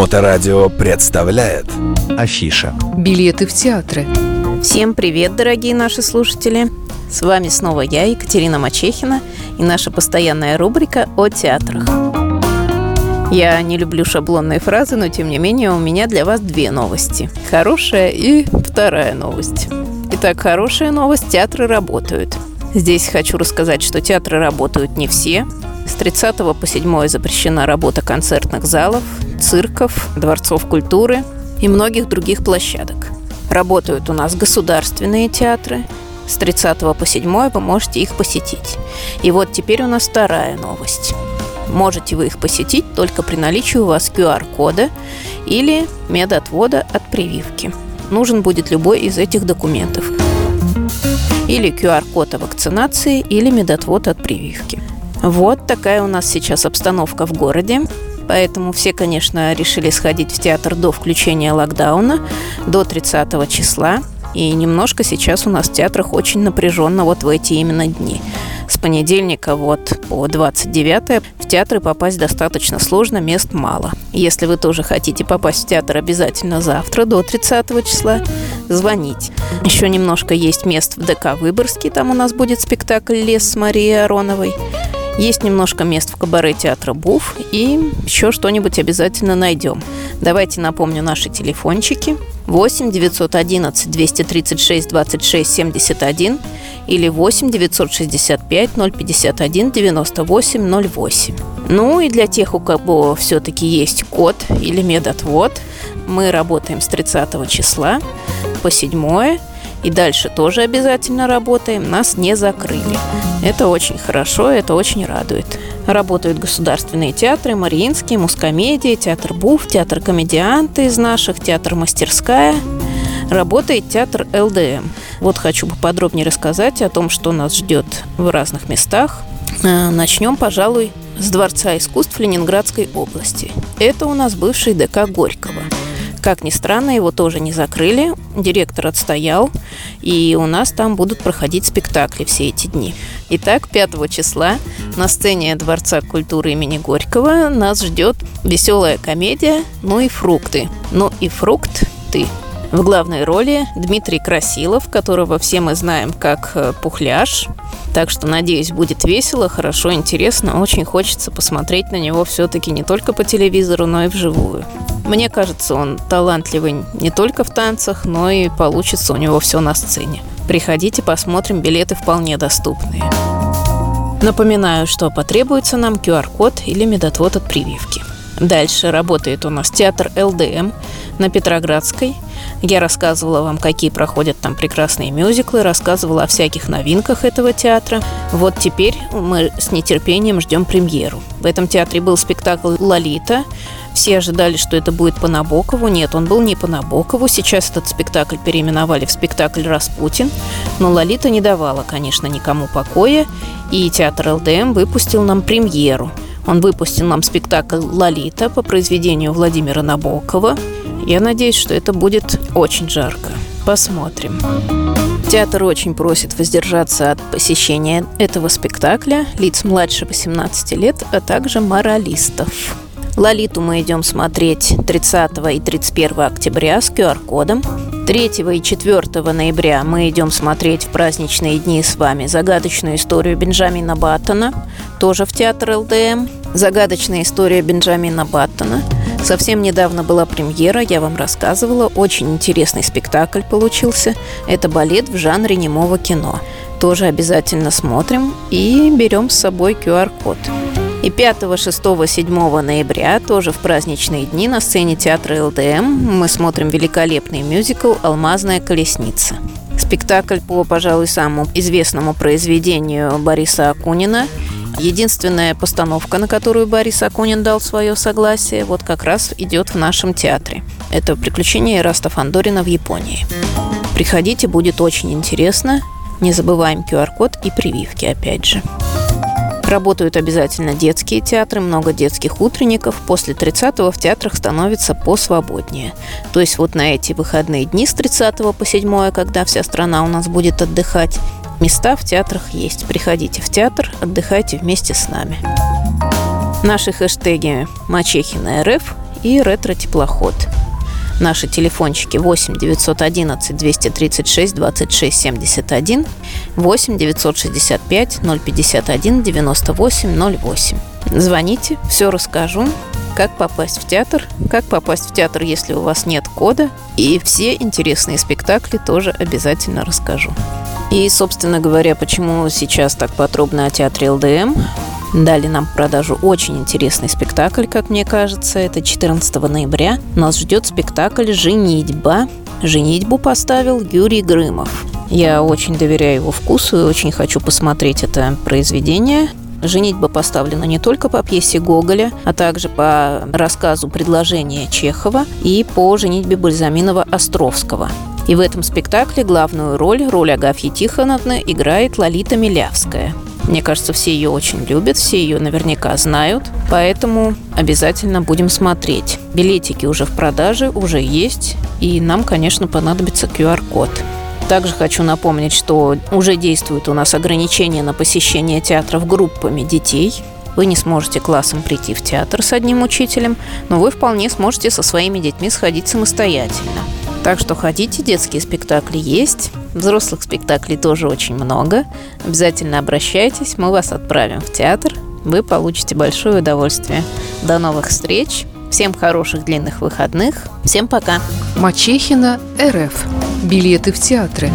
Моторадио представляет Афиша Билеты в театры Всем привет, дорогие наши слушатели! С вами снова я, Екатерина Мачехина, и наша постоянная рубрика о театрах. Я не люблю шаблонные фразы, но тем не менее у меня для вас две новости. Хорошая и вторая новость. Итак, хорошая новость – театры работают. Здесь хочу рассказать, что театры работают не все. С 30 по 7 запрещена работа концертных залов, цирков, дворцов культуры и многих других площадок. Работают у нас государственные театры. С 30 по 7 вы можете их посетить. И вот теперь у нас вторая новость. Можете вы их посетить только при наличии у вас QR-кода или медотвода от прививки. Нужен будет любой из этих документов. Или QR-код о вакцинации, или медотвод от прививки. Вот такая у нас сейчас обстановка в городе. Поэтому все, конечно, решили сходить в театр до включения локдауна, до 30 числа. И немножко сейчас у нас в театрах очень напряженно вот в эти именно дни. С понедельника вот по 29 в театры попасть достаточно сложно, мест мало. Если вы тоже хотите попасть в театр обязательно завтра, до 30 числа, звонить. Еще немножко есть мест в ДК Выборгский, там у нас будет спектакль «Лес» с Марией Ароновой. Есть немножко мест в кабаре театра Буф и еще что-нибудь обязательно найдем. Давайте напомню наши телефончики. 8 911 236 26 71 или 8 965 051 98 08. Ну и для тех, у кого все-таки есть код или медотвод, мы работаем с 30 числа по 7 и дальше тоже обязательно работаем, нас не закрыли. Это очень хорошо, это очень радует. Работают государственные театры, Мариинский, Мускомедия, Театр Буф, Театр Комедианты из наших, Театр Мастерская. Работает театр ЛДМ. Вот хочу поподробнее рассказать о том, что нас ждет в разных местах. Э, начнем, пожалуй, с Дворца искусств Ленинградской области. Это у нас бывший ДК Горького. Как ни странно, его тоже не закрыли. Директор отстоял, и у нас там будут проходить спектакли все эти дни. Итак, 5 числа на сцене Дворца культуры имени Горького нас ждет веселая комедия «Ну и фрукты». «Ну и фрукт ты». В главной роли Дмитрий Красилов, которого все мы знаем как э, Пухляш. Так что, надеюсь, будет весело, хорошо, интересно. Очень хочется посмотреть на него все-таки не только по телевизору, но и вживую. Мне кажется, он талантливый не только в танцах, но и получится у него все на сцене. Приходите, посмотрим, билеты вполне доступные. Напоминаю, что потребуется нам QR-код или медотвод от прививки. Дальше работает у нас театр ЛДМ на Петроградской. Я рассказывала вам, какие проходят там прекрасные мюзиклы, рассказывала о всяких новинках этого театра. Вот теперь мы с нетерпением ждем премьеру. В этом театре был спектакль «Лолита». Все ожидали, что это будет по Набокову. Нет, он был не по Набокову. Сейчас этот спектакль переименовали в спектакль «Распутин». Но «Лолита» не давала, конечно, никому покоя. И театр ЛДМ выпустил нам премьеру – он выпустил нам спектакль «Лолита» по произведению Владимира Набокова. Я надеюсь, что это будет очень жарко. Посмотрим. Театр очень просит воздержаться от посещения этого спектакля лиц младше 18 лет, а также моралистов. «Лолиту» мы идем смотреть 30 и 31 октября с QR-кодом. 3 и 4 ноября мы идем смотреть в праздничные дни с вами загадочную историю Бенджамина Баттона, тоже в театр ЛДМ. Загадочная история Бенджамина Баттона. Совсем недавно была премьера, я вам рассказывала, очень интересный спектакль получился. Это балет в жанре немого кино. Тоже обязательно смотрим и берем с собой QR-код. И 5, 6, 7 ноября, тоже в праздничные дни, на сцене театра ЛДМ мы смотрим великолепный мюзикл «Алмазная колесница». Спектакль по, пожалуй, самому известному произведению Бориса Акунина. Единственная постановка, на которую Борис Акунин дал свое согласие, вот как раз идет в нашем театре. Это «Приключения Ираста Фандорина в Японии». Приходите, будет очень интересно. Не забываем QR-код и прививки, опять же. Работают обязательно детские театры, много детских утренников. После 30-го в театрах становится посвободнее. То есть вот на эти выходные дни с 30 по 7, когда вся страна у нас будет отдыхать, места в театрах есть. Приходите в театр, отдыхайте вместе с нами. Наши хэштеги Мачехина РФ и ретро-теплоход. Наши телефончики 8 911 236 26 71, 8 965 051 98 08. Звоните, все расскажу, как попасть в театр, как попасть в театр, если у вас нет кода, и все интересные спектакли тоже обязательно расскажу. И, собственно говоря, почему сейчас так подробно о театре ЛДМ? Дали нам продажу очень интересный спектакль, как мне кажется. Это 14 ноября. Нас ждет спектакль «Женитьба». «Женитьбу» поставил Юрий Грымов. Я очень доверяю его вкусу и очень хочу посмотреть это произведение. «Женитьба» поставлена не только по пьесе Гоголя, а также по рассказу «Предложение Чехова» и по «Женитьбе Бальзаминова-Островского». И в этом спектакле главную роль, роль Агафьи Тихоновны, играет Лолита Милявская. Мне кажется, все ее очень любят, все ее наверняка знают, поэтому обязательно будем смотреть. Билетики уже в продаже, уже есть, и нам, конечно, понадобится QR-код. Также хочу напомнить, что уже действует у нас ограничение на посещение театров группами детей. Вы не сможете классом прийти в театр с одним учителем, но вы вполне сможете со своими детьми сходить самостоятельно. Так что ходите, детские спектакли есть, взрослых спектаклей тоже очень много. Обязательно обращайтесь, мы вас отправим в театр, вы получите большое удовольствие. До новых встреч, всем хороших длинных выходных, всем пока. Мачехина, РФ. Билеты в театры.